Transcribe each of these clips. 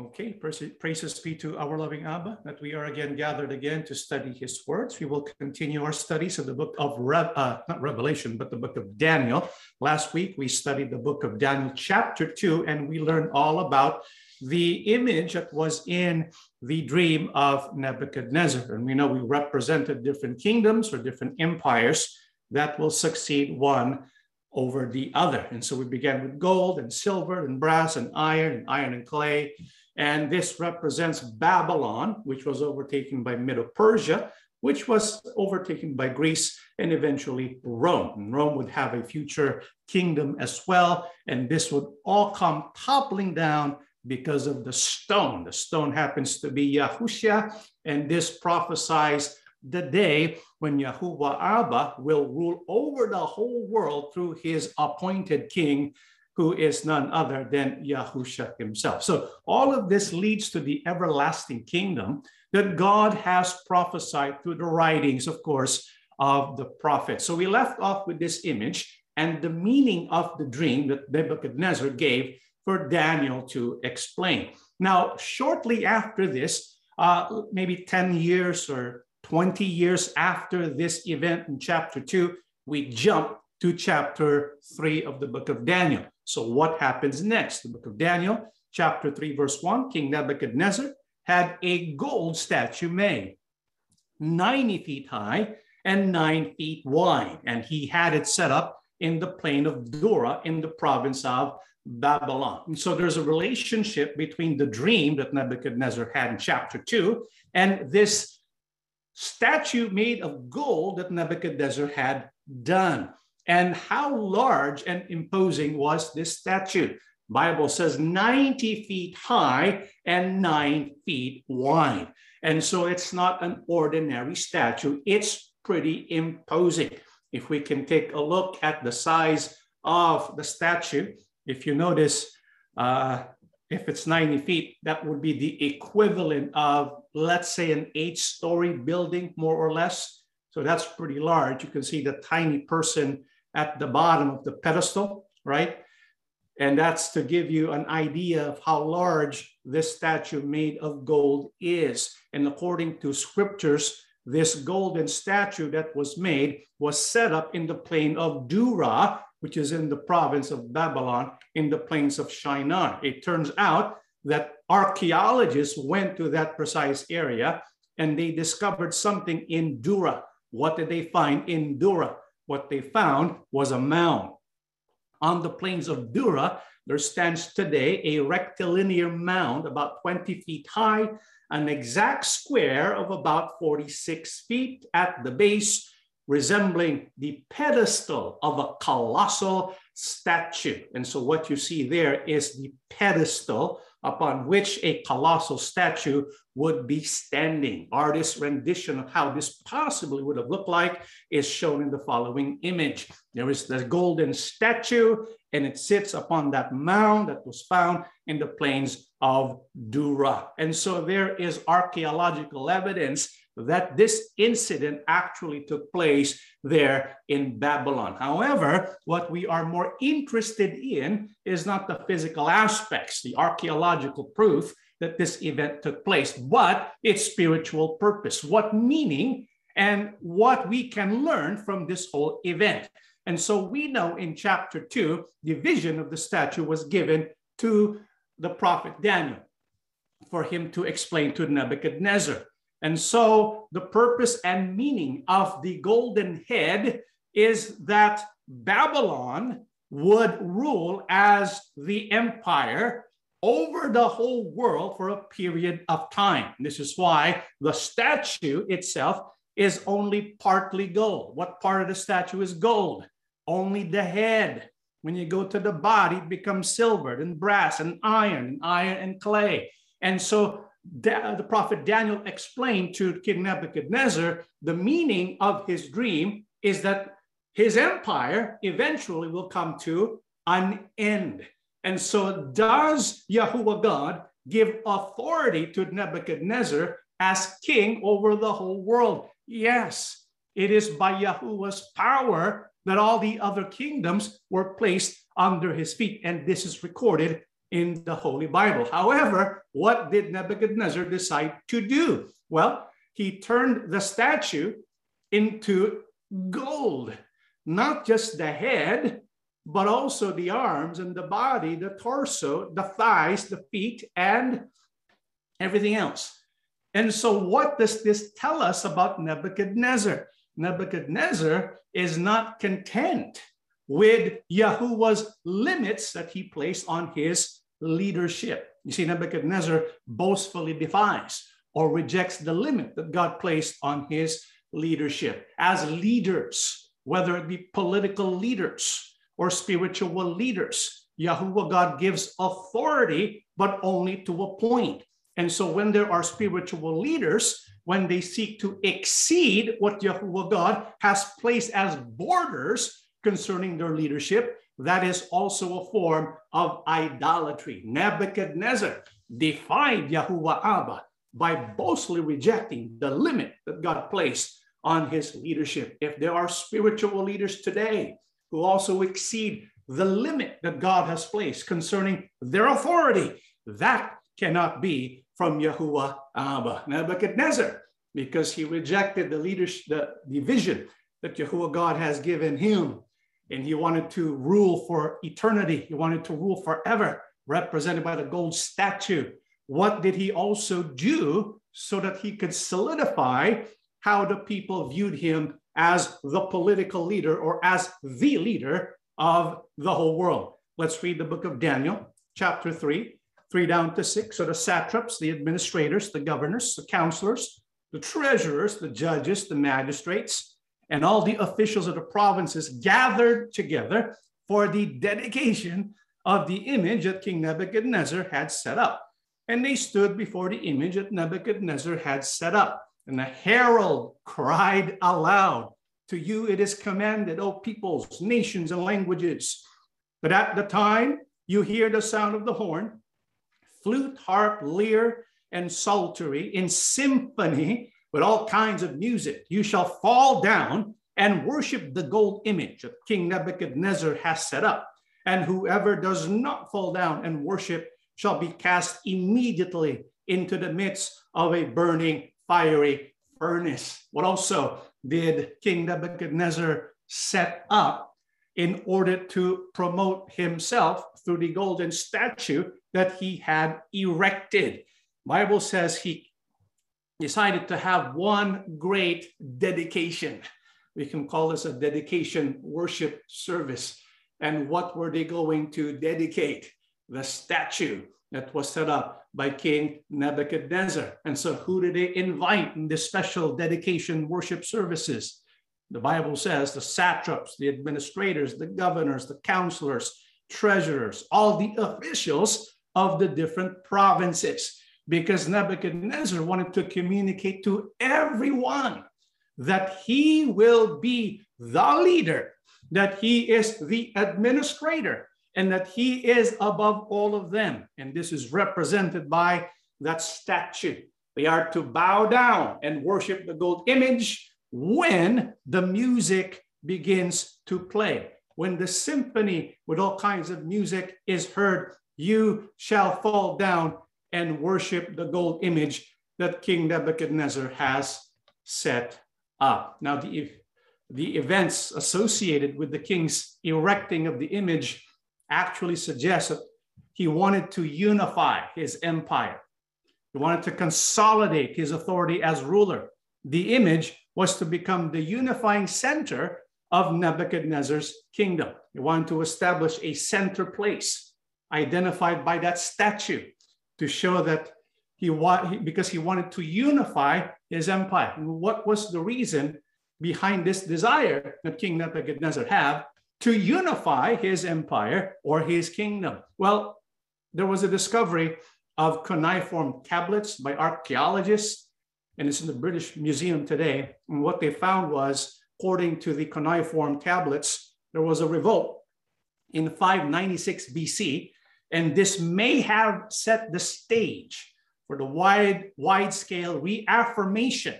Okay, praises be to our loving Abba that we are again gathered again to study his words. We will continue our studies of the book of Rev, uh, not Revelation, but the book of Daniel. Last week we studied the book of Daniel, chapter two, and we learned all about the image that was in the dream of Nebuchadnezzar. And we know we represented different kingdoms or different empires that will succeed one over the other. And so we began with gold and silver and brass and iron and iron and clay and this represents Babylon, which was overtaken by Medo-Persia, which was overtaken by Greece and eventually Rome. And Rome would have a future kingdom as well. And this would all come toppling down because of the stone. The stone happens to be Yahushua, and this prophesies the day when Yahuwah Abba will rule over the whole world through his appointed king, who is none other than Yahusha himself. So all of this leads to the everlasting kingdom that God has prophesied through the writings, of course, of the prophets. So we left off with this image and the meaning of the dream that Nebuchadnezzar gave for Daniel to explain. Now, shortly after this, uh, maybe 10 years or 20 years after this event in chapter 2, we jump to chapter 3 of the book of Daniel. So, what happens next? The book of Daniel, chapter 3, verse 1 King Nebuchadnezzar had a gold statue made, 90 feet high and 9 feet wide. And he had it set up in the plain of Dura in the province of Babylon. And so there's a relationship between the dream that Nebuchadnezzar had in chapter 2 and this statue made of gold that Nebuchadnezzar had done. And how large and imposing was this statue? Bible says 90 feet high and nine feet wide. And so it's not an ordinary statue. It's pretty imposing. If we can take a look at the size of the statue, if you notice, uh, if it's 90 feet, that would be the equivalent of, let's say, an eight story building, more or less. So that's pretty large. You can see the tiny person at the bottom of the pedestal, right? And that's to give you an idea of how large this statue made of gold is. And according to scriptures, this golden statue that was made was set up in the plain of Dura, which is in the province of Babylon, in the plains of Shinar. It turns out that archaeologists went to that precise area and they discovered something in Dura. What did they find in Dura? What they found was a mound. On the plains of Dura, there stands today a rectilinear mound about 20 feet high, an exact square of about 46 feet at the base, resembling the pedestal of a colossal statue. And so what you see there is the pedestal upon which a colossal statue would be standing. Artist's rendition of how this possibly would have looked like is shown in the following image. There is the golden statue, and it sits upon that mound that was found in the plains of Dura. And so there is archaeological evidence that this incident actually took place there in Babylon. However, what we are more interested in is not the physical aspects, the archaeological proof that this event took place, but its spiritual purpose, what meaning and what we can learn from this whole event. And so we know in chapter two, the vision of the statue was given to the prophet Daniel for him to explain to Nebuchadnezzar. And so the purpose and meaning of the golden head is that Babylon would rule as the empire over the whole world for a period of time. This is why the statue itself is only partly gold. What part of the statue is gold? Only the head. When you go to the body, it becomes silver and brass and iron and iron and clay. And so the prophet Daniel explained to King Nebuchadnezzar the meaning of his dream is that his empire eventually will come to an end. And so, does Yahuwah God give authority to Nebuchadnezzar as king over the whole world? Yes, it is by Yahuwah's power that all the other kingdoms were placed under his feet. And this is recorded in the Holy Bible. However, what did Nebuchadnezzar decide to do? Well, he turned the statue into gold, not just the head, but also the arms and the body, the torso, the thighs, the feet, and everything else. And so, what does this tell us about Nebuchadnezzar? Nebuchadnezzar is not content with Yahuwah's limits that he placed on his leadership. You see, Nebuchadnezzar boastfully defies or rejects the limit that God placed on his leadership. As leaders, whether it be political leaders or spiritual leaders, Yahuwah God gives authority, but only to a point. And so when there are spiritual leaders, when they seek to exceed what Yahuwah God has placed as borders concerning their leadership, that is also a form of idolatry. Nebuchadnezzar defied Yahuwah Abba by boastfully rejecting the limit that God placed on his leadership. If there are spiritual leaders today who also exceed the limit that God has placed concerning their authority, that cannot be from Yahuwah Abba. Nebuchadnezzar, because he rejected the leadership, the, the vision that Yahuwah God has given him and he wanted to rule for eternity. He wanted to rule forever, represented by the gold statue. What did he also do so that he could solidify how the people viewed him as the political leader or as the leader of the whole world? Let's read the book of Daniel, chapter 3, 3 down to 6. So the satraps, the administrators, the governors, the counselors, the treasurers, the judges, the magistrates, and all the officials of the provinces gathered together for the dedication of the image that King Nebuchadnezzar had set up. And they stood before the image that Nebuchadnezzar had set up. And the herald cried aloud, To you it is commanded, O peoples, nations, and languages, that at the time you hear the sound of the horn, flute, harp, lyre, and psaltery in symphony with all kinds of music. You shall fall down and worship the gold image that King Nebuchadnezzar has set up. And whoever does not fall down and worship shall be cast immediately into the midst of a burning fiery furnace. What also did King Nebuchadnezzar set up in order to promote himself through the golden statue that he had erected? Bible says he decided to have one great dedication. We can call this a dedication worship service. And what were they going to dedicate? The statue that was set up by King Nebuchadnezzar. And so, who did they invite in this special dedication worship services? The Bible says the satraps, the administrators, the governors, the counselors, treasurers, all the officials of the different provinces because Nebuchadnezzar wanted to communicate to everyone that he will be the leader, that he is the administrator, and that he is above all of them. And this is represented by that statue. They are to bow down and worship the gold image when the music begins to play. When the symphony with all kinds of music is heard, you shall fall down and worship the gold image that King Nebuchadnezzar has set up. Now, the, the events associated with the king's erecting of the image actually suggest that he wanted to unify his empire. He wanted to consolidate his authority as ruler. The image was to become the unifying center of Nebuchadnezzar's kingdom. He wanted to establish a center place identified by that statue to show that he wanted, because he wanted to unify his empire. what was the reason behind this desire that King Nebuchadnezzar had to unify his empire or his kingdom? Well, there was a discovery of cuneiform tablets by archaeologists, and it's in the British Museum today. And what they found was, according to the cuneiform tablets, there was a revolt in 596 BC and this may have set the stage for the wide, wide scale reaffirmation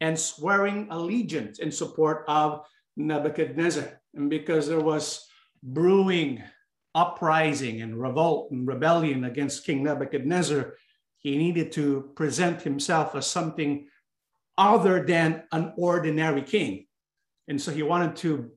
and swearing allegiance in support of Nebuchadnezzar. And because there was brewing uprising and revolt and rebellion against King Nebuchadnezzar, he needed to present himself as something other than an ordinary king. And so he wanted to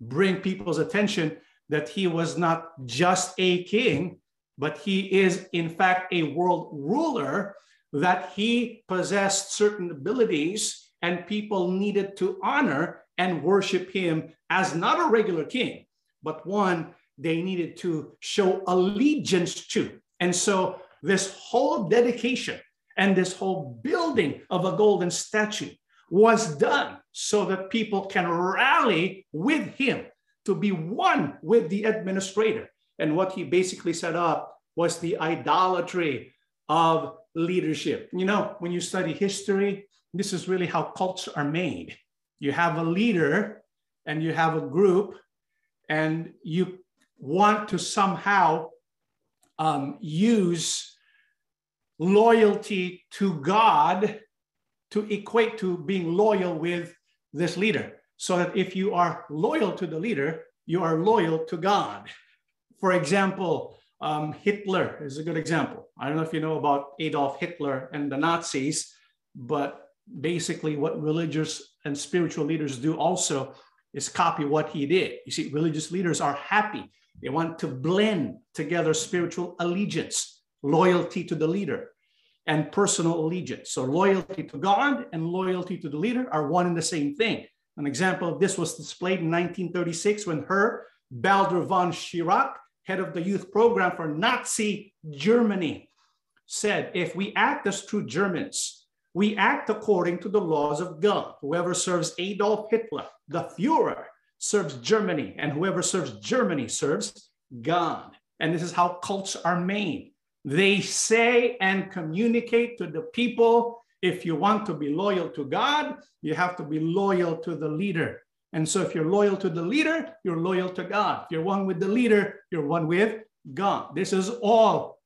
bring people's attention that he was not just a king, but he is, in fact, a world ruler, that he possessed certain abilities, and people needed to honor and worship him as not a regular king, but one they needed to show allegiance to. And so, this whole dedication and this whole building of a golden statue was done so that people can rally with him to be one with the administrator. And what he basically set up was the idolatry of leadership. You know, when you study history, this is really how cults are made. You have a leader and you have a group, and you want to somehow um, use loyalty to God to equate to being loyal with this leader. So that if you are loyal to the leader, you are loyal to God. For example, um, Hitler is a good example. I don't know if you know about Adolf Hitler and the Nazis, but basically, what religious and spiritual leaders do also is copy what he did. You see, religious leaders are happy. They want to blend together spiritual allegiance, loyalty to the leader, and personal allegiance. So, loyalty to God and loyalty to the leader are one and the same thing. An example of this was displayed in 1936 when Herr Baldur von Schirach head of the youth program for Nazi Germany, said if we act as true Germans, we act according to the laws of God. Whoever serves Adolf Hitler, the Fuhrer, serves Germany, and whoever serves Germany serves God. And this is how cults are made. They say and communicate to the people if you want to be loyal to God, you have to be loyal to the leader. And so if you're loyal to the leader, you're loyal to God. If you're one with the leader, you're one with God. This is all,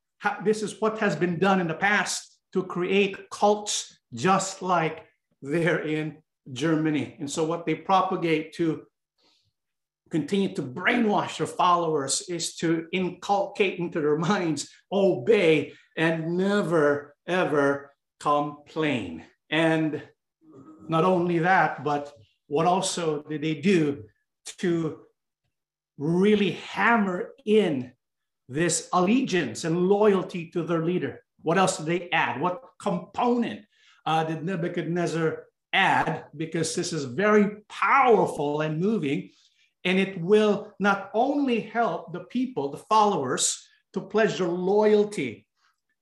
this is what has been done in the past to create cults just like there in Germany. And so what they propagate to continue to brainwash their followers is to inculcate into their minds, obey, and never, ever complain. And not only that, but what also did they do to really hammer in this allegiance and loyalty to their leader? What else did they add? What component uh, did Nebuchadnezzar add? Because this is very powerful and moving, and it will not only help the people, the followers, to pledge their loyalty,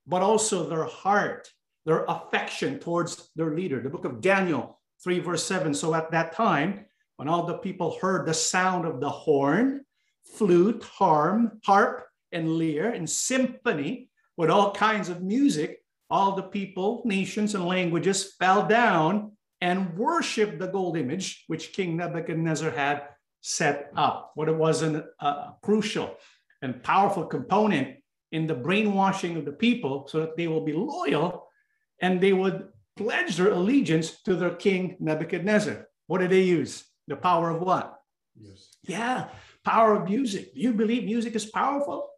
but also their heart, their affection towards their leader. The book of Daniel 3, verse 7. So at that time, when all the people heard the sound of the horn, flute, harm, harp, and lyre, and symphony with all kinds of music, all the people, nations, and languages fell down and worshiped the gold image which King Nebuchadnezzar had set up. What it was a, a crucial and powerful component in the brainwashing of the people so that they will be loyal and they would pledge their allegiance to their king Nebuchadnezzar. What did they use? The power of what? Yes. Yeah, power of music. Do you believe music is powerful?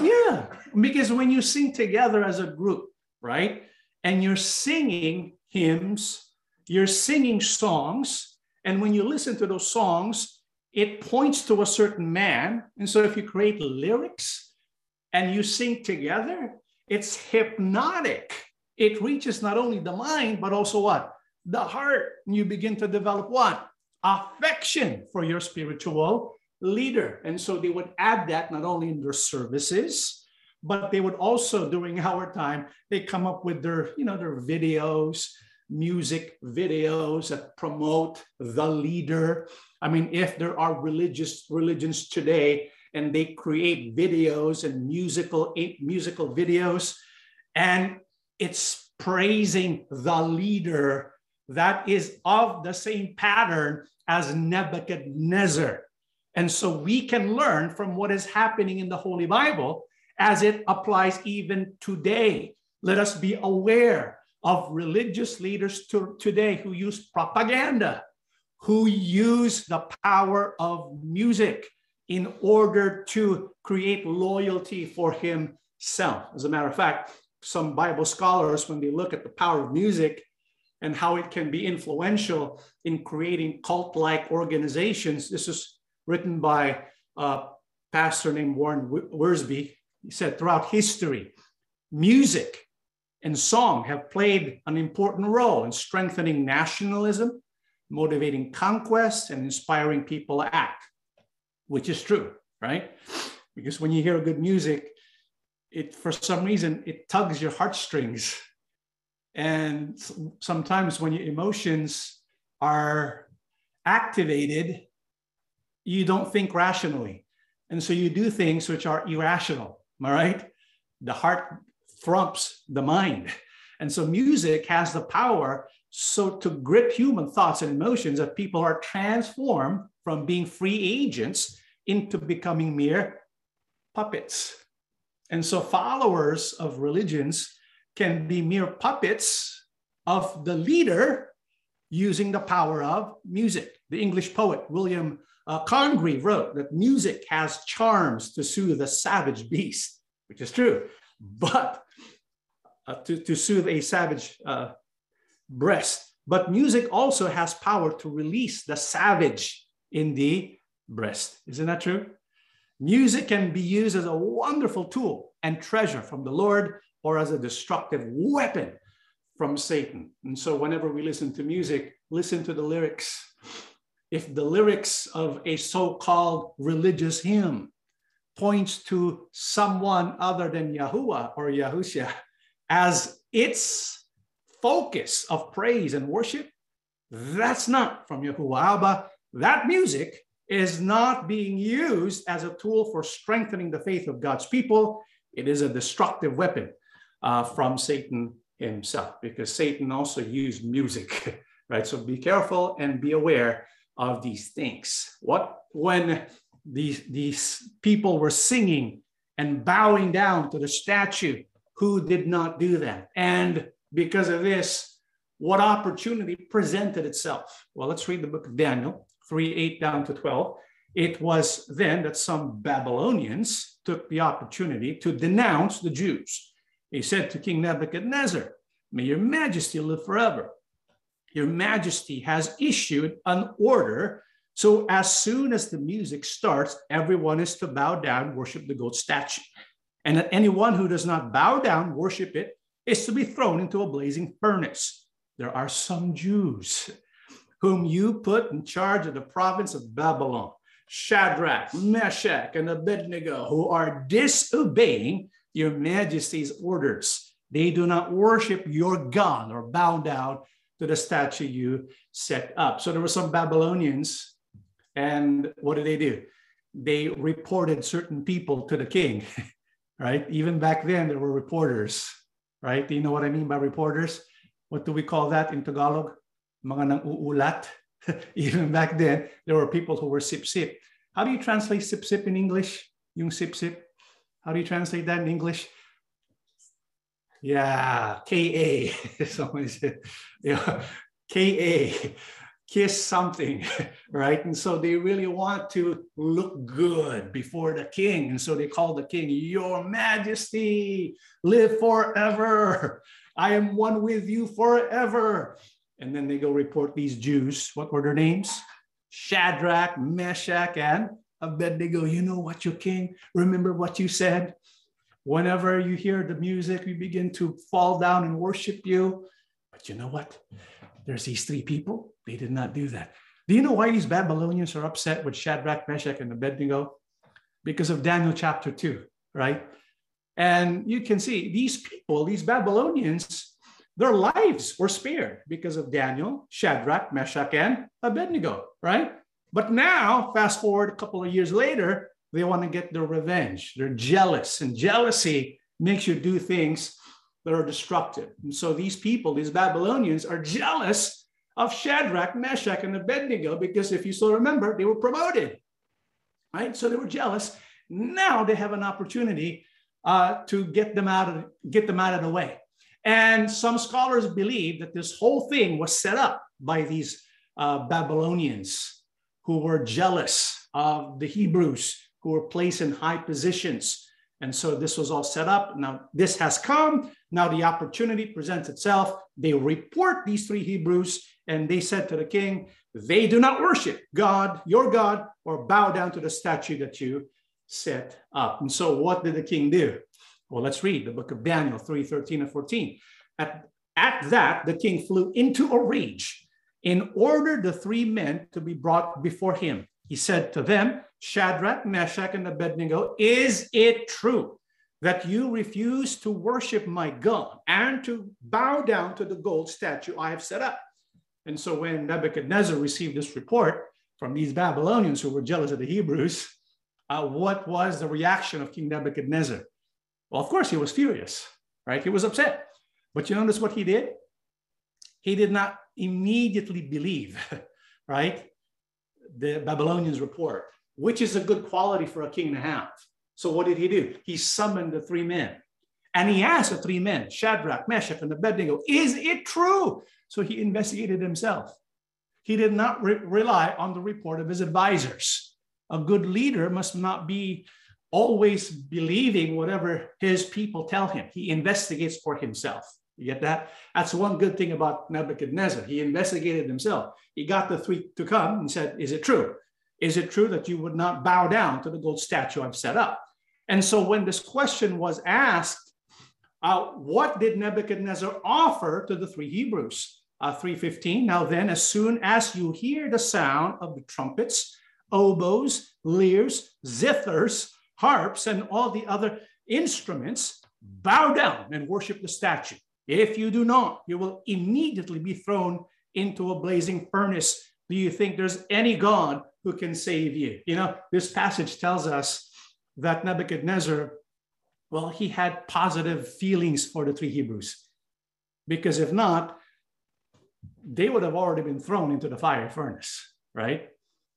Yeah, because when you sing together as a group, right, and you're singing hymns, you're singing songs, and when you listen to those songs, it points to a certain man. And so if you create lyrics and you sing together, it's hypnotic it reaches not only the mind, but also what? The heart. You begin to develop what? Affection for your spiritual leader. And so they would add that not only in their services, but they would also during our time, they come up with their, you know, their videos, music videos that promote the leader. I mean, if there are religious religions today and they create videos and musical musical videos and it's praising the leader that is of the same pattern as Nebuchadnezzar. And so we can learn from what is happening in the Holy Bible as it applies even today. Let us be aware of religious leaders to, today who use propaganda, who use the power of music in order to create loyalty for himself. As a matter of fact, some Bible scholars, when they look at the power of music and how it can be influential in creating cult like organizations, this is written by a pastor named Warren Wiersbe. He said, throughout history, music and song have played an important role in strengthening nationalism, motivating conquest, and inspiring people to act, which is true, right? Because when you hear good music, it for some reason it tugs your heartstrings. And sometimes when your emotions are activated, you don't think rationally. And so you do things which are irrational. Am I right? The heart thrumps the mind. And so music has the power so to grip human thoughts and emotions that people are transformed from being free agents into becoming mere puppets. And so followers of religions can be mere puppets of the leader using the power of music. The English poet William uh, Congreve wrote that music has charms to soothe a savage beast, which is true, but uh, to, to soothe a savage uh, breast. But music also has power to release the savage in the breast. Isn't that true? Music can be used as a wonderful tool and treasure from the Lord or as a destructive weapon from Satan. And so, whenever we listen to music, listen to the lyrics. If the lyrics of a so called religious hymn points to someone other than Yahuwah or Yahusha as its focus of praise and worship, that's not from Yahuwah Abba. That music is not being used as a tool for strengthening the faith of God's people. It is a destructive weapon uh, from Satan himself, because Satan also used music, right? So be careful and be aware of these things. What when these, these people were singing and bowing down to the statue, who did not do that? And because of this, what opportunity presented itself? Well, let's read the book of Daniel, 3 8 down to 12. It was then that some Babylonians took the opportunity to denounce the Jews. He said to King Nebuchadnezzar, May your majesty live forever. Your majesty has issued an order. So as soon as the music starts, everyone is to bow down, worship the gold statue. And that anyone who does not bow down, worship it, is to be thrown into a blazing furnace. There are some Jews whom you put in charge of the province of Babylon, Shadrach, Meshach, and Abednego, who are disobeying your majesty's orders. They do not worship your God or bow down to the statue you set up. So there were some Babylonians, and what did they do? They reported certain people to the king, right? Even back then, there were reporters, right? Do you know what I mean by reporters? What do we call that in Tagalog? Mga nang uulat. Even back then, there were people who were sip-sip. How do you translate sip-sip in English? Yung sip-sip? How do you translate that in English? Yeah, K A. Someone said, yeah, K A, kiss something, right? And so they really want to look good before the king. And so they call the king, Your Majesty, live forever. I am one with you forever. And then they go report these Jews. What were their names? Shadrach, Meshach, and Abednego. You know what, your king? Remember what you said? Whenever you hear the music, we begin to fall down and worship you. But you know what? There's these three people. They did not do that. Do you know why these Babylonians are upset with Shadrach, Meshach, and Abednego? Because of Daniel chapter 2, right? And you can see these people, these Babylonians, their lives were spared because of Daniel, Shadrach, Meshach, and Abednego, right? But now, fast forward a couple of years later, they want to get their revenge. They're jealous, and jealousy makes you do things that are destructive. And so these people, these Babylonians, are jealous of Shadrach, Meshach, and Abednego because if you still remember, they were promoted, right? So they were jealous. Now they have an opportunity uh, to get them out of get them out of the way. And some scholars believe that this whole thing was set up by these uh, Babylonians who were jealous of the Hebrews who were placed in high positions. And so this was all set up. Now this has come. Now the opportunity presents itself. They report these three Hebrews and they said to the king, they do not worship God, your God, or bow down to the statue that you set up. And so what did the king do? Well, let's read the book of Daniel 3 13 and 14. At, at that, the king flew into a rage and ordered the three men to be brought before him. He said to them, Shadrach, Meshach, and Abednego, is it true that you refuse to worship my God and to bow down to the gold statue I have set up? And so when Nebuchadnezzar received this report from these Babylonians who were jealous of the Hebrews, uh, what was the reaction of King Nebuchadnezzar? Well, of course, he was furious, right? He was upset. But you notice what he did? He did not immediately believe, right? The Babylonians' report, which is a good quality for a king to have. So what did he do? He summoned the three men and he asked the three men, Shadrach, Meshach, and Abednego, is it true? So he investigated himself. He did not re- rely on the report of his advisors. A good leader must not be always believing whatever his people tell him. He investigates for himself. You get that? That's one good thing about Nebuchadnezzar. He investigated himself. He got the three to come and said, Is it true? Is it true that you would not bow down to the gold statue I've set up? And so when this question was asked, uh, what did Nebuchadnezzar offer to the three Hebrews? Uh, 315. Now then, as soon as you hear the sound of the trumpets, oboes, lyres, zithers, harps, and all the other instruments, bow down and worship the statue. If you do not, you will immediately be thrown into a blazing furnace. Do you think there's any God who can save you? You know, this passage tells us that Nebuchadnezzar well, he had positive feelings for the three Hebrews. Because if not, they would have already been thrown into the fire furnace, right?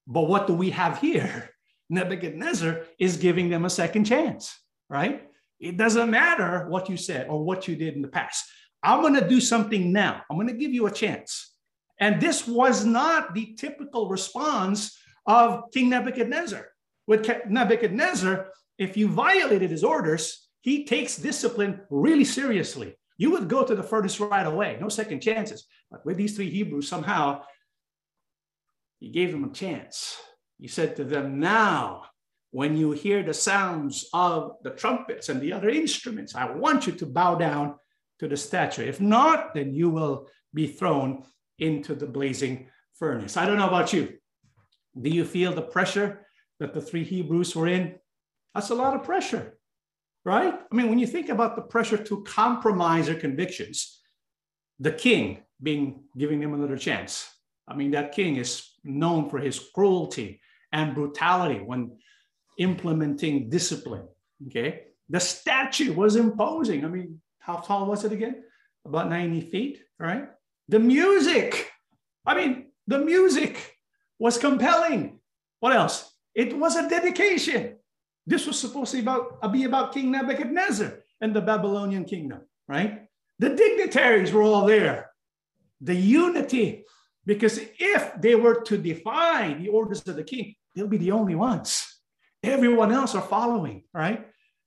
But what do we have here? Nebuchadnezzar is giving them a second chance, right? It doesn't matter what you said or what you did in the past. I'm going to do something now. I'm going to give you a chance. And this was not the typical response of King Nebuchadnezzar. With Nebuchadnezzar, if you violated his orders, he takes discipline really seriously. You would go to the furnace right away, no second chances. But with these three Hebrews, somehow he gave them a chance. He said to them, Now, when you hear the sounds of the trumpets and the other instruments, I want you to bow down to the statue. If not, then you will be thrown into the blazing furnace. I don't know about you. Do you feel the pressure that the three Hebrews were in? That's a lot of pressure, right? I mean, when you think about the pressure to compromise their convictions, the king being giving them another chance. I mean, that king is known for his cruelty and brutality when implementing discipline. Okay. The statue was imposing. I mean, how tall was it again? About 90 feet, right? The music. I mean, the music was compelling. What else? It was a dedication. This was supposed to be about, uh, be about King Nebuchadnezzar and the Babylonian kingdom, right? The dignitaries were all there. The unity, because if they were to defy the orders of the king, they'll be the only ones. Everyone else are following, right?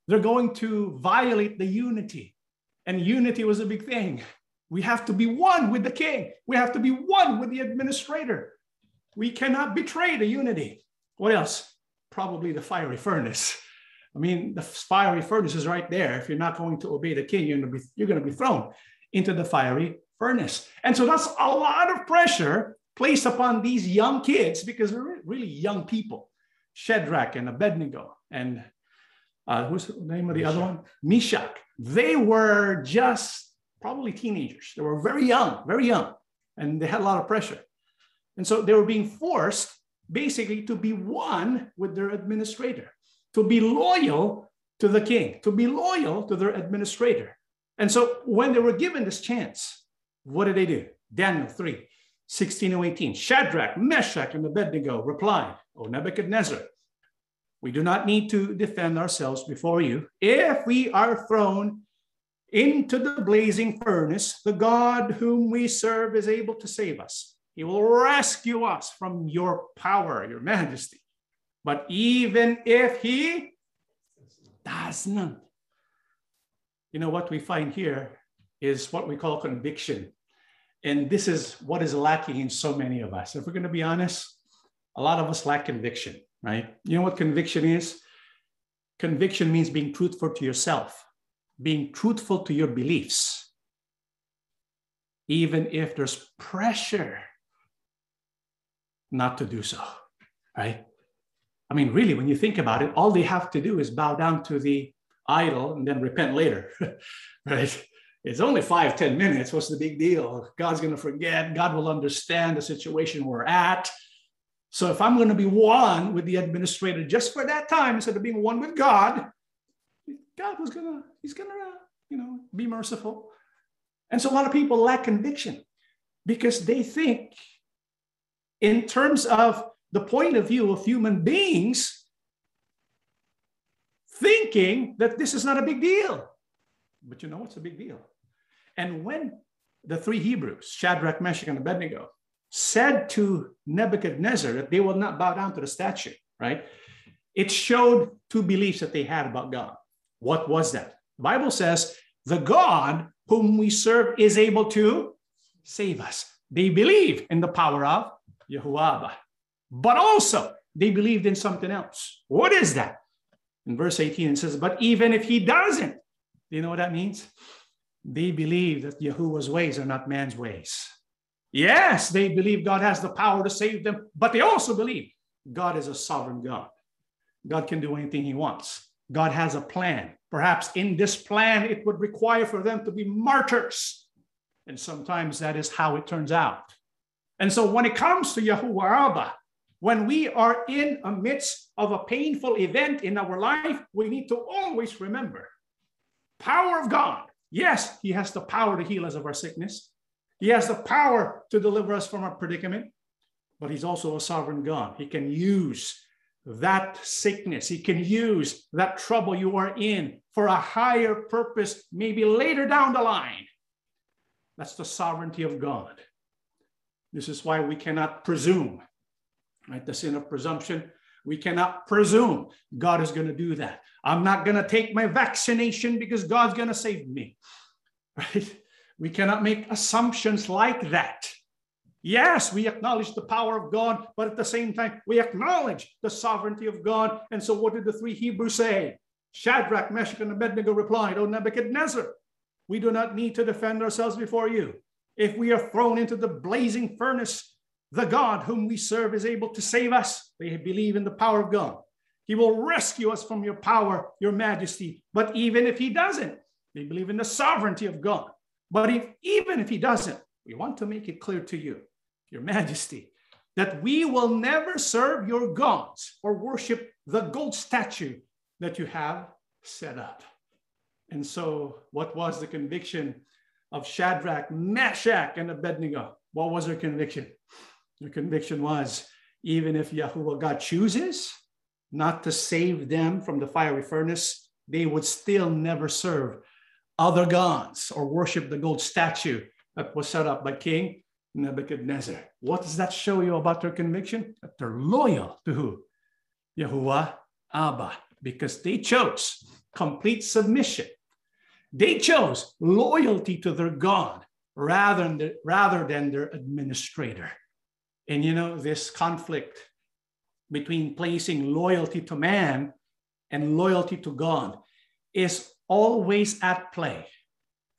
They're going to violate the unity. And unity was a big thing. We have to be one with the king. We have to be one with the administrator. We cannot betray the unity. What else? probably the fiery furnace. I mean, the fiery furnace is right there. If you're not going to obey the king, you're going to be, you're going to be thrown into the fiery furnace. And so that's a lot of pressure placed upon these young kids because they're really young people. Shadrach and Abednego and uh, who's the name of the Meshach. other one? Meshach. They were just probably teenagers. They were very young, very young, and they had a lot of pressure. And so they were being forced basically to be one with their administrator, to be loyal to the king, to be loyal to their administrator. And so when they were given this chance, what did they do? Daniel 3, 16 and 18. Shadrach, Meshach, and Abednego replied, O Nebuchadnezzar, we do not need to defend ourselves before you. If we are thrown into the blazing furnace, the God whom we serve is able to save us he will rescue us from your power, your majesty. But even if he does not, you know what we find here is what we call conviction. And this is what is lacking in so many of us. If we're going to be honest, a lot of us lack conviction, right? You know what conviction is? Conviction means being truthful to yourself, being truthful to your beliefs, even if there's pressure not to do so, right? I mean, really, when you think about it, all they have to do is bow down to the idol and then repent later, right? It's only five, ten minutes. What's the big deal? God's going to forget. God will understand the situation we're at. So if I'm going to be one with the administrator just for that time instead of being one with God, God was going to, he's going to, uh, you know, be merciful. And so a lot of people lack conviction because they think in terms of the point of view of human beings, thinking that this is not a big deal. But you know it's a big deal. And when the three Hebrews, Shadrach, Meshach, and Abednego, said to Nebuchadnezzar that they will not bow down to the statue, right? It showed two beliefs that they had about God. What was that? The Bible says, the God whom we serve is able to save us. They believe in the power of Yahuwah. But also, they believed in something else. What is that? In verse 18, it says, But even if he doesn't, do you know what that means? They believe that Yahuwah's ways are not man's ways. Yes, they believe God has the power to save them, but they also believe God is a sovereign God. God can do anything he wants. God has a plan. Perhaps in this plan, it would require for them to be martyrs. And sometimes that is how it turns out. And so when it comes to Yahuwah Abba, when we are in a midst of a painful event in our life, we need to always remember power of God. Yes, He has the power to heal us of our sickness. He has the power to deliver us from our predicament, but He's also a sovereign God. He can use that sickness, He can use that trouble you are in for a higher purpose, maybe later down the line. That's the sovereignty of God. This is why we cannot presume, right? The sin of presumption. We cannot presume God is going to do that. I'm not going to take my vaccination because God's going to save me, right? We cannot make assumptions like that. Yes, we acknowledge the power of God, but at the same time, we acknowledge the sovereignty of God. And so, what did the three Hebrews say? Shadrach, Meshach, and Abednego replied, O Nebuchadnezzar, we do not need to defend ourselves before you. If we are thrown into the blazing furnace, the God whom we serve is able to save us. They believe in the power of God. He will rescue us from your power, your majesty. But even if he doesn't, they believe in the sovereignty of God. But if, even if he doesn't, we want to make it clear to you, your majesty, that we will never serve your gods or worship the gold statue that you have set up. And so, what was the conviction of Shadrach, Meshach, and Abednego. What was their conviction? Their conviction was even if Yahuwah God chooses not to save them from the fiery furnace, they would still never serve other gods or worship the gold statue that was set up by King Nebuchadnezzar. What does that show you about their conviction? That they're loyal to who? Yahuwah Abba, because they chose complete submission they chose loyalty to their God rather than, the, rather than their administrator. And you know, this conflict between placing loyalty to man and loyalty to God is always at play.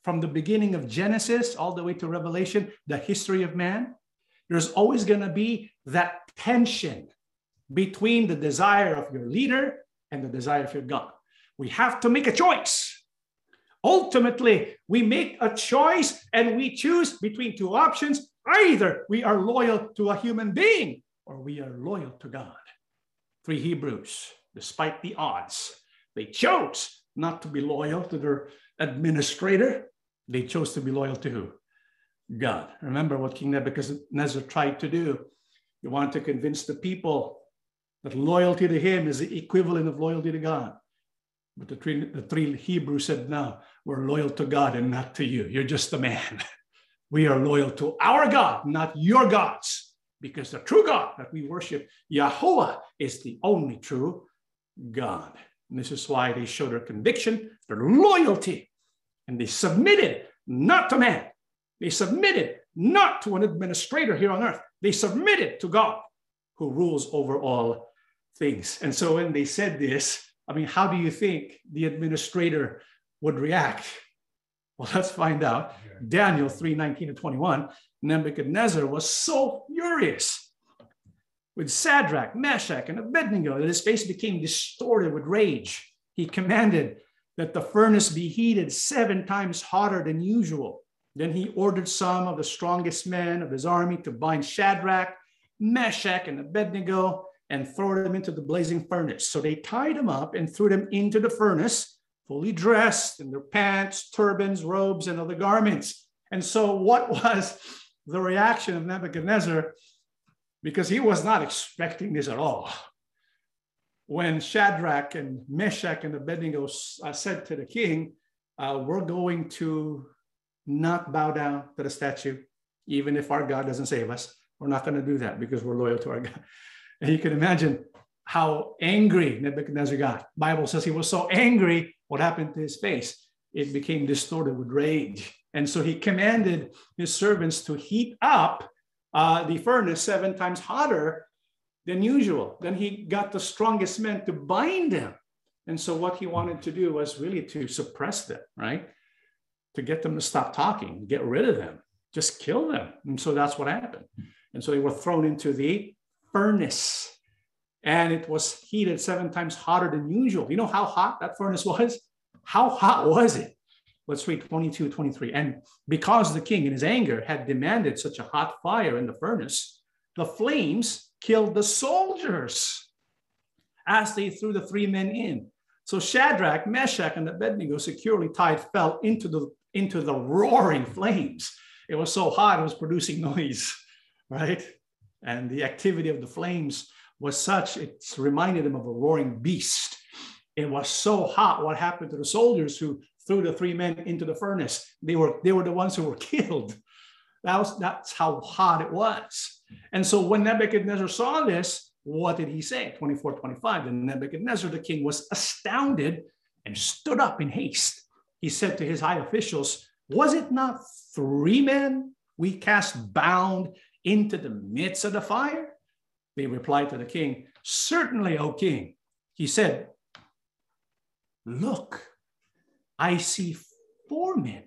From the beginning of Genesis all the way to Revelation, the history of man, there's always going to be that tension between the desire of your leader and the desire of your God. We have to make a choice. Ultimately, we make a choice and we choose between two options. Either we are loyal to a human being or we are loyal to God. Three Hebrews, despite the odds, they chose not to be loyal to their administrator. They chose to be loyal to who? God. Remember what King Nebuchadnezzar tried to do. He wanted to convince the people that loyalty to him is the equivalent of loyalty to God. But the three, the three Hebrews said, No, we're loyal to God and not to you. You're just a man. We are loyal to our God, not your gods. because the true God that we worship, Yahweh, is the only true God. And this is why they show their conviction, their loyalty, and they submitted not to man. They submitted not to an administrator here on earth. They submitted to God who rules over all things. And so when they said this, I mean, how do you think the administrator would react? Well, let's find out. Daniel 3 19 to 21. Nebuchadnezzar was so furious with Shadrach, Meshach, and Abednego that his face became distorted with rage. He commanded that the furnace be heated seven times hotter than usual. Then he ordered some of the strongest men of his army to bind Shadrach, Meshach, and Abednego and throw them into the blazing furnace. So they tied them up and threw them into the furnace, fully dressed in their pants, turbans, robes, and other garments. And so, what was the reaction of Nebuchadnezzar? Because he was not expecting this at all. When Shadrach and Meshach and Abednego uh, said to the king, uh, We're going to not bow down to the statue, even if our God doesn't save us. We're not going to do that because we're loyal to our God. And you can imagine how angry Nebuchadnezzar got. Bible says he was so angry, what happened to his face? It became distorted with rage. And so he commanded his servants to heat up uh, the furnace seven times hotter than usual. Then he got the strongest men to bind them. And so what he wanted to do was really to suppress them, right? To get them to stop talking, get rid of them, just kill them. And so that's what happened. And so they were thrown into the furnace and it was heated seven times hotter than usual. You know how hot that furnace was? How hot was it? Let's read 22, 23. And because the king in his anger had demanded such a hot fire in the furnace, the flames killed the soldiers as they threw the three men in. So Shadrach, Meshach, and Abednego, securely tied, fell into the, into the roaring flames. It was so hot, it was producing noise, right? And the activity of the flames was such, it reminded him of a roaring beast. It was so hot. What happened to the soldiers who threw the three men into the furnace? They were, they were the ones who were killed. That was, that's how hot it was. And so when Nebuchadnezzar saw this, what did he say? 24, 25. And Nebuchadnezzar the king was astounded and stood up in haste. He said to his high officials, Was it not three men we cast bound into the midst of the fire? They replied to the king, Certainly, O king. He said, Look, I see four men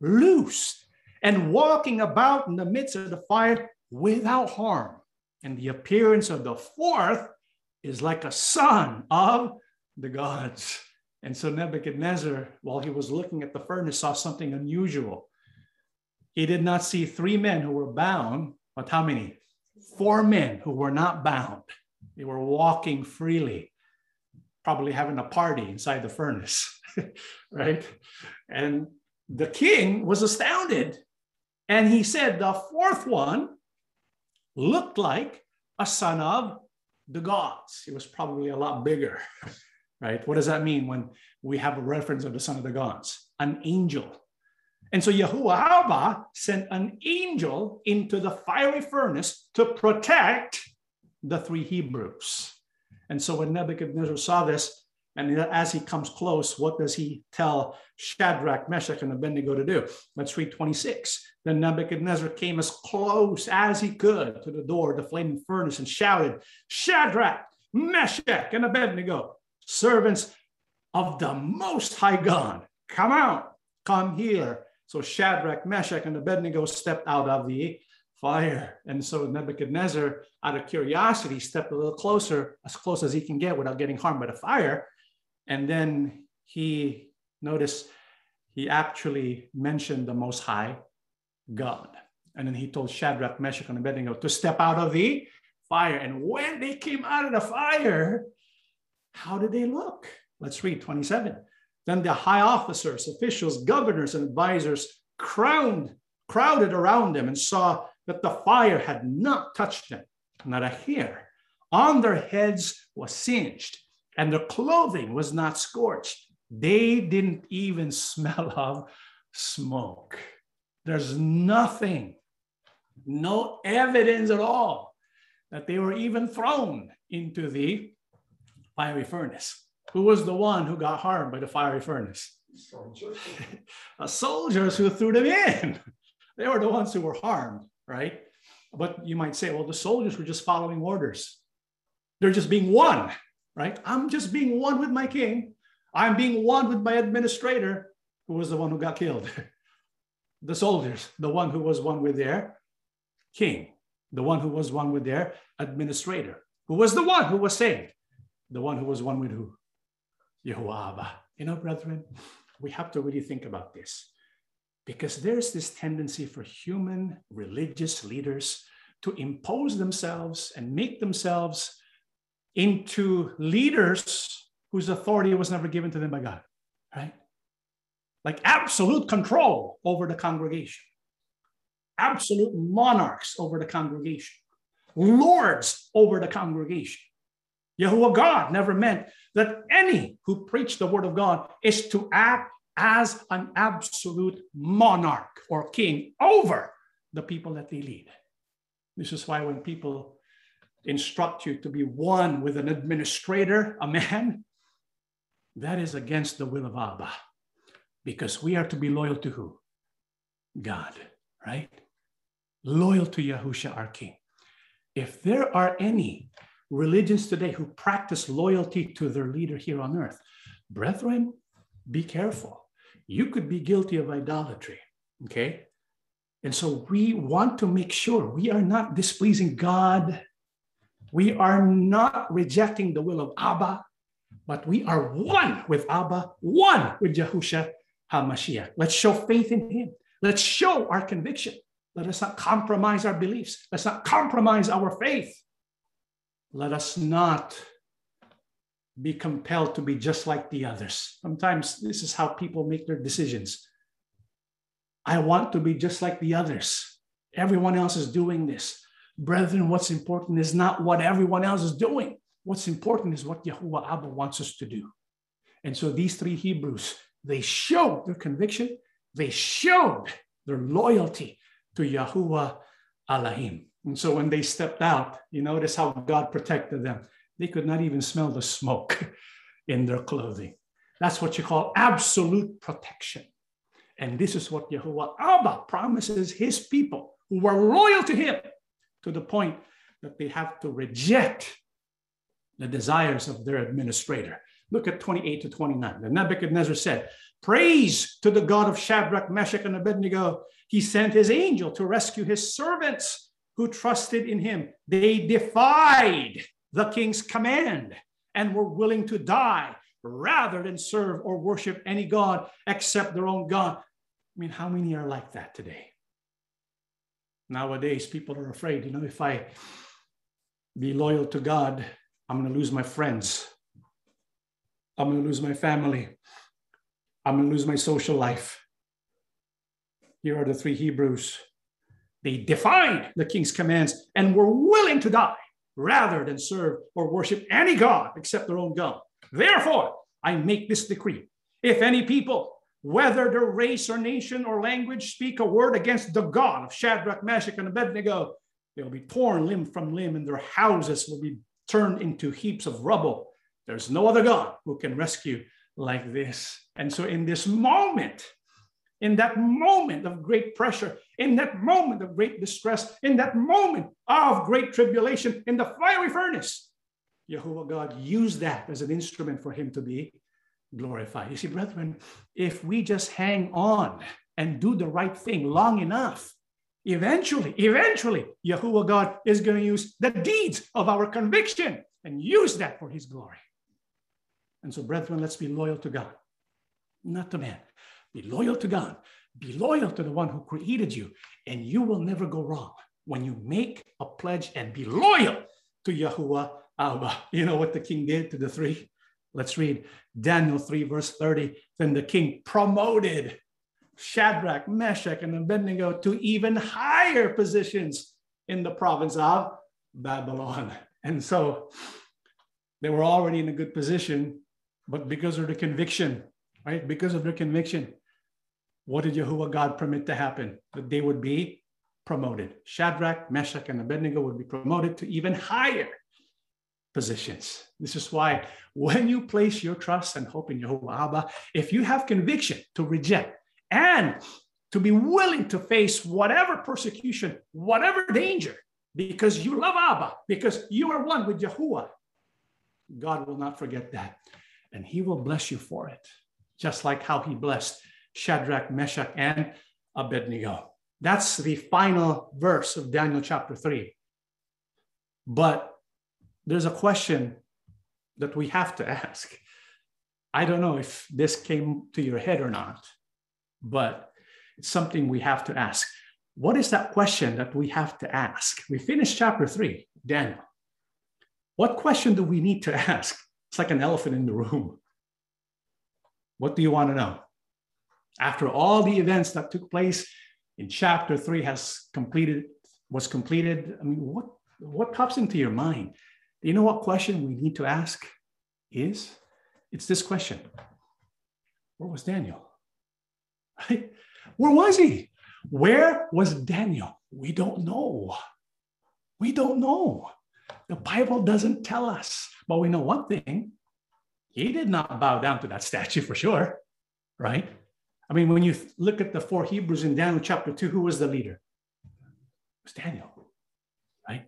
loosed and walking about in the midst of the fire without harm. And the appearance of the fourth is like a son of the gods. And so Nebuchadnezzar, while he was looking at the furnace, saw something unusual. He did not see three men who were bound, but how many? Four men who were not bound. They were walking freely, probably having a party inside the furnace, right? And the king was astounded. And he said, The fourth one looked like a son of the gods. He was probably a lot bigger, right? What does that mean when we have a reference of the son of the gods? An angel. And so Yahuwah sent an angel into the fiery furnace to protect the three Hebrews. And so when Nebuchadnezzar saw this, and as he comes close, what does he tell Shadrach, Meshach, and Abednego to do? Let's read 26. Then Nebuchadnezzar came as close as he could to the door of the flaming furnace and shouted, Shadrach, Meshach, and Abednego, servants of the Most High God, come out, come here. So Shadrach, Meshach, and Abednego stepped out of the fire. And so Nebuchadnezzar, out of curiosity, stepped a little closer, as close as he can get without getting harmed by the fire. And then he noticed he actually mentioned the Most High God. And then he told Shadrach, Meshach, and Abednego to step out of the fire. And when they came out of the fire, how did they look? Let's read 27. Then the high officers, officials, governors, and advisors crowned, crowded around them and saw that the fire had not touched them, not a hair. On their heads was singed, and their clothing was not scorched. They didn't even smell of smoke. There's nothing no evidence at all that they were even thrown into the fiery furnace. Who was the one who got harmed by the fiery furnace? Soldiers. Uh, soldiers who threw them in. They were the ones who were harmed, right? But you might say, well, the soldiers were just following orders. They're just being one, right? I'm just being one with my king. I'm being one with my administrator, who was the one who got killed. the soldiers, the one who was one with their king, the one who was one with their administrator, who was the one who was saved, the one who was one with who? Yehovah. You know, brethren, we have to really think about this because there's this tendency for human religious leaders to impose themselves and make themselves into leaders whose authority was never given to them by God, right? Like absolute control over the congregation, absolute monarchs over the congregation, lords over the congregation. Yahuwah God never meant that any who preach the word of God is to act as an absolute monarch or king over the people that they lead. This is why when people instruct you to be one with an administrator, a man, that is against the will of Abba. Because we are to be loyal to who? God, right? Loyal to Yahusha, our King. If there are any religions today who practice loyalty to their leader here on earth, brethren, be careful. You could be guilty of idolatry, okay? And so we want to make sure we are not displeasing God we are not rejecting the will of Abba, but we are one with Abba, one with Yahusha HaMashiach. Let's show faith in him. Let's show our conviction. Let us not compromise our beliefs. Let's not compromise our faith. Let us not be compelled to be just like the others. Sometimes this is how people make their decisions. I want to be just like the others. Everyone else is doing this. Brethren, what's important is not what everyone else is doing. What's important is what Yahuwah Abba wants us to do. And so these three Hebrews, they showed their conviction, they showed their loyalty to Yahuwah Elohim. And so when they stepped out, you notice how God protected them. They could not even smell the smoke in their clothing. That's what you call absolute protection. And this is what Yahuwah Abba promises his people who were loyal to him to the point that they have to reject the desires of their administrator. Look at 28 to 29. The Nebuchadnezzar said, Praise to the God of Shadrach, Meshach, and Abednego. He sent his angel to rescue his servants who trusted in him. They defied the king's command and were willing to die rather than serve or worship any God except their own God. I mean, how many are like that today? Nowadays, people are afraid, you know, if I be loyal to God, I'm going to lose my friends. I'm going to lose my family. I'm going to lose my social life. Here are the three Hebrews. They defied the king's commands and were willing to die rather than serve or worship any God except their own God. Therefore, I make this decree. If any people whether their race or nation or language speak a word against the God of Shadrach, Meshach, and Abednego, they'll be torn limb from limb, and their houses will be turned into heaps of rubble. There's no other God who can rescue like this. And so, in this moment, in that moment of great pressure, in that moment of great distress, in that moment of great tribulation, in the fiery furnace, Jehovah God used that as an instrument for him to be glorified. You see, brethren, if we just hang on and do the right thing long enough, eventually, eventually, Yahuwah God is going to use the deeds of our conviction and use that for his glory. And so, brethren, let's be loyal to God, not to man. Be loyal to God. Be loyal to the one who created you, and you will never go wrong when you make a pledge and be loyal to Yahuwah Abba. You know what the king did to the three? Let's read Daniel 3, verse 30. Then the king promoted Shadrach, Meshach, and Abednego to even higher positions in the province of Babylon. And so they were already in a good position, but because of the conviction, right? Because of their conviction, what did Yahuwah God permit to happen? That they would be promoted. Shadrach, Meshach, and Abednego would be promoted to even higher positions. This is why when you place your trust and hope in Yahuwah Abba, if you have conviction to reject and to be willing to face whatever persecution, whatever danger, because you love Abba, because you are one with Yahuwah, God will not forget that. And he will bless you for it, just like how he blessed Shadrach, Meshach, and Abednego. That's the final verse of Daniel chapter 3. But there's a question that we have to ask. I don't know if this came to your head or not, but it's something we have to ask. What is that question that we have to ask? We finished chapter 3, Daniel. What question do we need to ask? It's like an elephant in the room. What do you want to know? After all the events that took place in chapter three has completed, was completed, I mean, what, what pops into your mind? Do you know what question we need to ask is? It's this question. Where was Daniel? Where was he? Where was Daniel? We don't know. We don't know. The Bible doesn't tell us, but we know one thing. He did not bow down to that statue for sure, right? I mean, when you look at the four Hebrews in Daniel chapter 2, who was the leader? It was Daniel, right?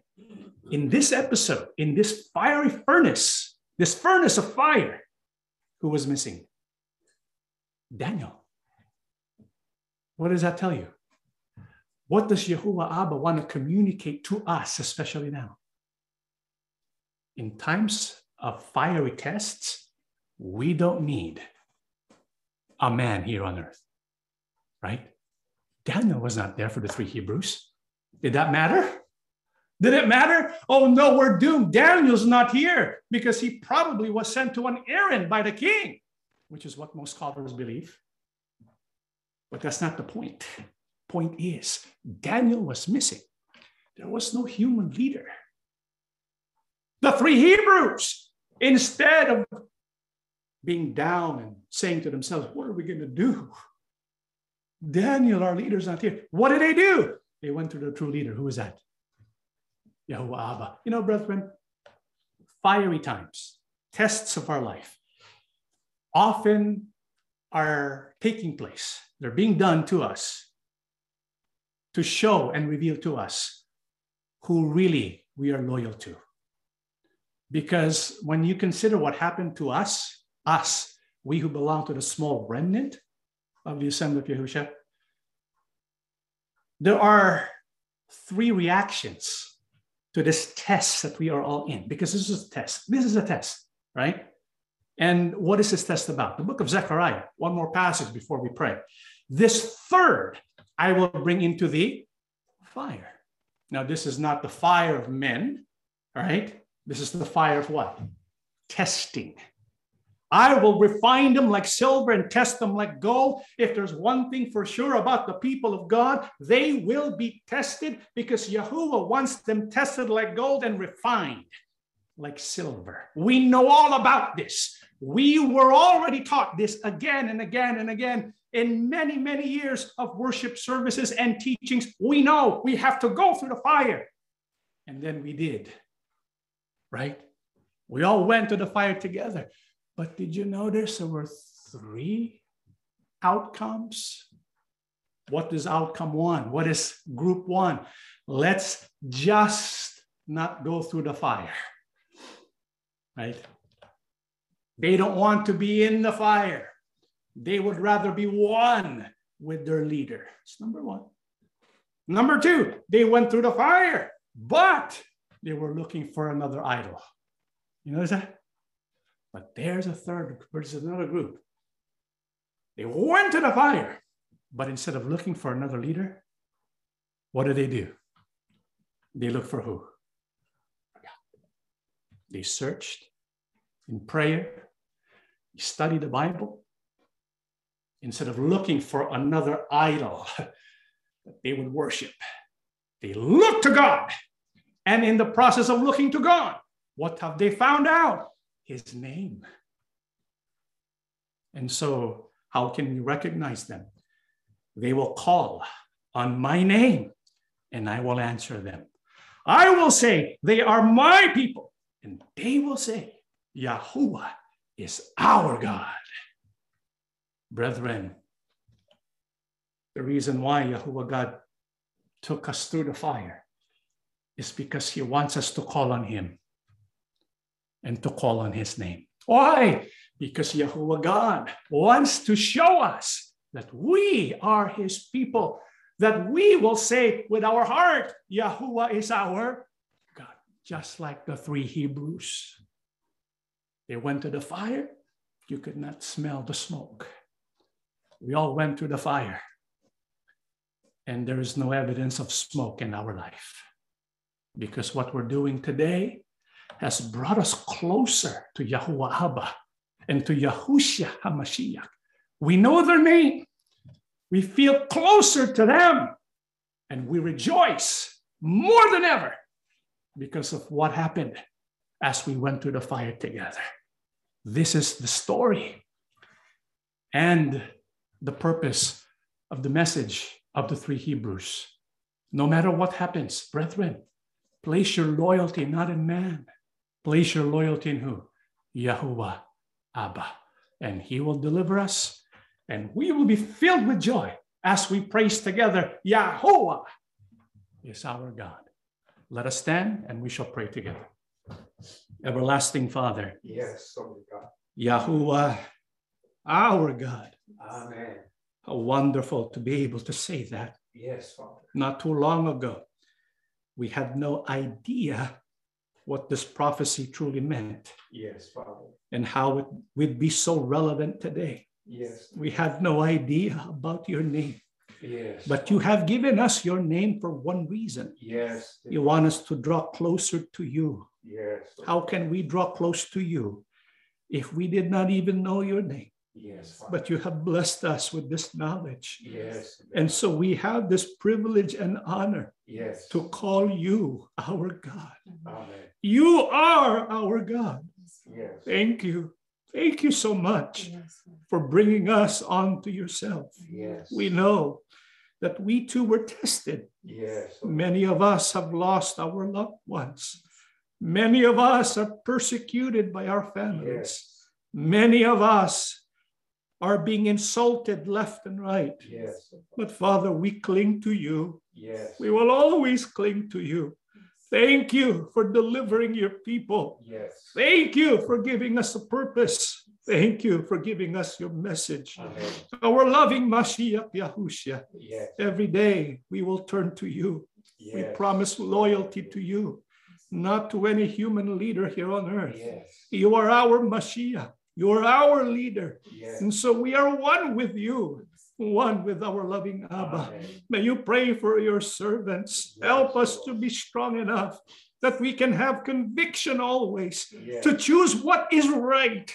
In this episode, in this fiery furnace, this furnace of fire, who was missing? Daniel. What does that tell you? What does Yahuwah Abba want to communicate to us, especially now? In times of fiery tests, we don't need a man here on earth, right? Daniel was not there for the three Hebrews. Did that matter? Did it matter? Oh no, we're doomed. Daniel's not here because he probably was sent to an errand by the king, which is what most scholars believe. But that's not the point. Point is, Daniel was missing. There was no human leader. The three Hebrews, instead of being down and saying to themselves, What are we going to do? Daniel, our leader's not here. What did they do? They went to the true leader. Who is that? Yahuwah Abba. You know, brethren, fiery times, tests of our life, often are taking place. They're being done to us to show and reveal to us who really we are loyal to. Because when you consider what happened to us us, we who belong to the small remnant of the assembly of Yahusha, there are three reactions to this test that we are all in, because this is a test. This is a test, right? And what is this test about? The book of Zechariah, one more passage before we pray. This third I will bring into the fire. Now, this is not the fire of men, right? This is the fire of what? Testing. I will refine them like silver and test them like gold. If there's one thing for sure about the people of God, they will be tested because Yahuwah wants them tested like gold and refined like silver. We know all about this. We were already taught this again and again and again in many, many years of worship services and teachings. We know we have to go through the fire. And then we did, right? We all went to the fire together. But did you notice there were three outcomes? What is outcome one? What is group one? Let's just not go through the fire, right? They don't want to be in the fire. They would rather be one with their leader. It's number one. Number two, they went through the fire, but they were looking for another idol. You notice that? But there's a third, there's another group. They went to the fire, but instead of looking for another leader, what do they do? They look for who? They searched in prayer, they studied the Bible. Instead of looking for another idol that they would worship, they look to God. And in the process of looking to God, what have they found out? His name. And so, how can we recognize them? They will call on my name and I will answer them. I will say, They are my people, and they will say, Yahuwah is our God. Brethren, the reason why Yahuwah God took us through the fire is because he wants us to call on him and to call on his name. Why? Because Yahuwah God wants to show us that we are his people, that we will say with our heart, Yahuwah is our God, just like the three Hebrews. They went to the fire, you could not smell the smoke. We all went to the fire, and there is no evidence of smoke in our life because what we're doing today has brought us closer to Yahuwah Abba and to Yahushua HaMashiach. We know their name. We feel closer to them and we rejoice more than ever because of what happened as we went through the fire together. This is the story and the purpose of the message of the three Hebrews. No matter what happens, brethren, place your loyalty not in man, place your loyalty in who? Yahuwah Abba. And he will deliver us, and we will be filled with joy as we praise together, Yahuwah is our God. Let us stand and we shall pray together. Everlasting Father. Yes, oh God. Yahuwah, our God. Amen. How wonderful to be able to say that. Yes, Father. Not too long ago, we had no idea what this prophecy truly meant Yes, Father. and how it would be so relevant today. Yes. We had no idea about your name, Yes. but you have given us your name for one reason. Yes. You want us to draw closer to you. Yes. How can we draw close to you if we did not even know your name? Yes, Father. But you have blessed us with this knowledge. Yes. And so we have this privilege and honor yes. to call you our God. Amen. You are our God. Yes. Thank you. Thank you so much for bringing us on to yourself. Yes. We know that we too were tested. Yes. Many of us have lost our loved ones. Many of us are persecuted by our families. Yes. Many of us are being insulted left and right. Yes. But Father, we cling to you. Yes. We will always cling to you. Thank you for delivering your people. Yes. Thank you for giving us a purpose. Thank you for giving us your message. Amen. Our loving Mashiach Yahushua. Yes. Every day we will turn to you. Yes. We promise loyalty to you, not to any human leader here on earth. Yes. You are our Mashiach. You are our leader. Yes. And so we are one with you, one with our loving Abba. Amen. May you pray for your servants. Help us to be strong enough that we can have conviction always Yes. to choose what is right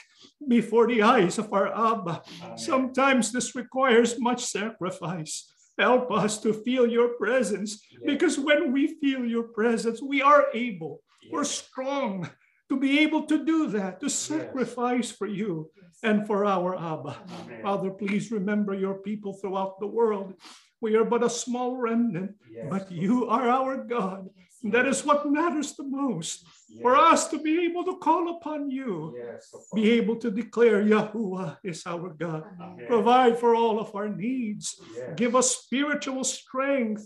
before the eyes of our Abba. Amen. Sometimes this requires much sacrifice. Help us to feel your presence Yes. because when we feel your presence, we are able, we're strong to be able to do that, to sacrifice for you and for our Abba. Amen. Father, please remember your people throughout the world. We are but a small remnant, Yes. but you are our God. That is what matters the most Yes. for us to be able to call upon you, Yes. be able to declare Yahuwah is our God. Amen. Provide for all of our needs. Yes. Give us spiritual strength,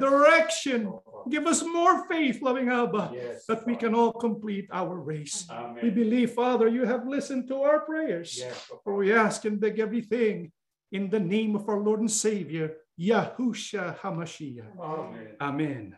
direction. Give us more faith, loving Abba, Yes. that we can all complete our race. Amen. We believe, Father, you have listened to our prayers. For we ask and beg everything in the name of our Lord and Savior, Yahushua HaMashiach. Amen. Amen.